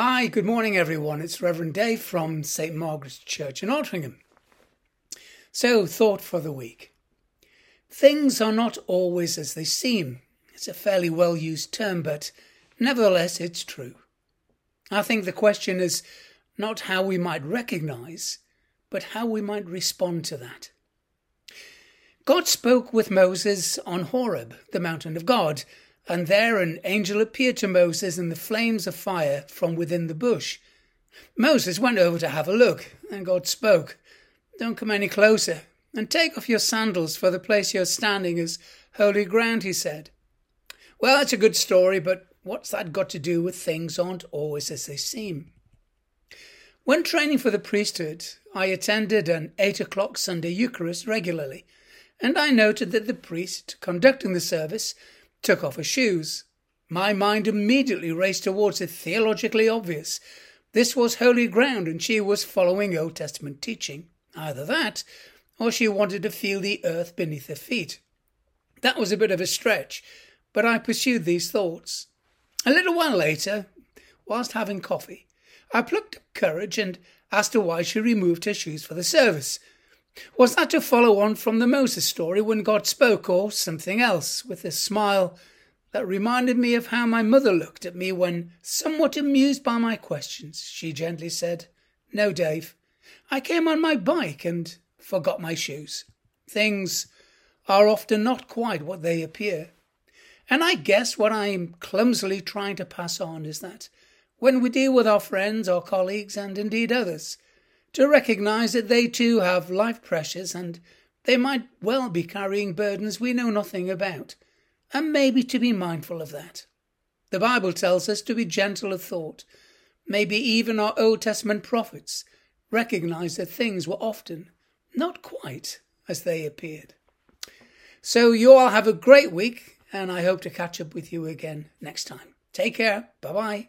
Hi, good morning, everyone. It's Reverend Dave from St. Margaret's Church in Altrincham. So, thought for the week. Things are not always as they seem. It's a fairly well used term, but nevertheless, it's true. I think the question is not how we might recognize, but how we might respond to that. God spoke with Moses on Horeb, the mountain of God, and there an angel appeared to Moses in the flames of fire from within the bush. Moses went over to have a look, and God spoke, Don't come any closer, and take off your sandals, for the place you're standing is holy ground, he said. Well, that's a good story, but what's that got to do with things aren't always as they seem? When training for the priesthood, I attended an eight o'clock Sunday Eucharist regularly and I noted that the priest conducting the service took off her shoes. My mind immediately raced towards the theologically obvious. This was holy ground, and she was following Old Testament teaching. Either that, or she wanted to feel the earth beneath her feet. That was a bit of a stretch, but I pursued these thoughts. A little while later, whilst having coffee, I plucked up courage and asked her why she removed her shoes for the service. Was that to follow on from the Moses story when God spoke, or something else, with a smile that reminded me of how my mother looked at me when, somewhat amused by my questions, she gently said, No, Dave, I came on my bike and forgot my shoes. Things are often not quite what they appear. And I guess what I'm clumsily trying to pass on is that when we deal with our friends, our colleagues, and indeed others, to recognize that they too have life pressures and they might well be carrying burdens we know nothing about, and maybe to be mindful of that. The Bible tells us to be gentle of thought. Maybe even our Old Testament prophets recognized that things were often not quite as they appeared. So, you all have a great week, and I hope to catch up with you again next time. Take care. Bye bye.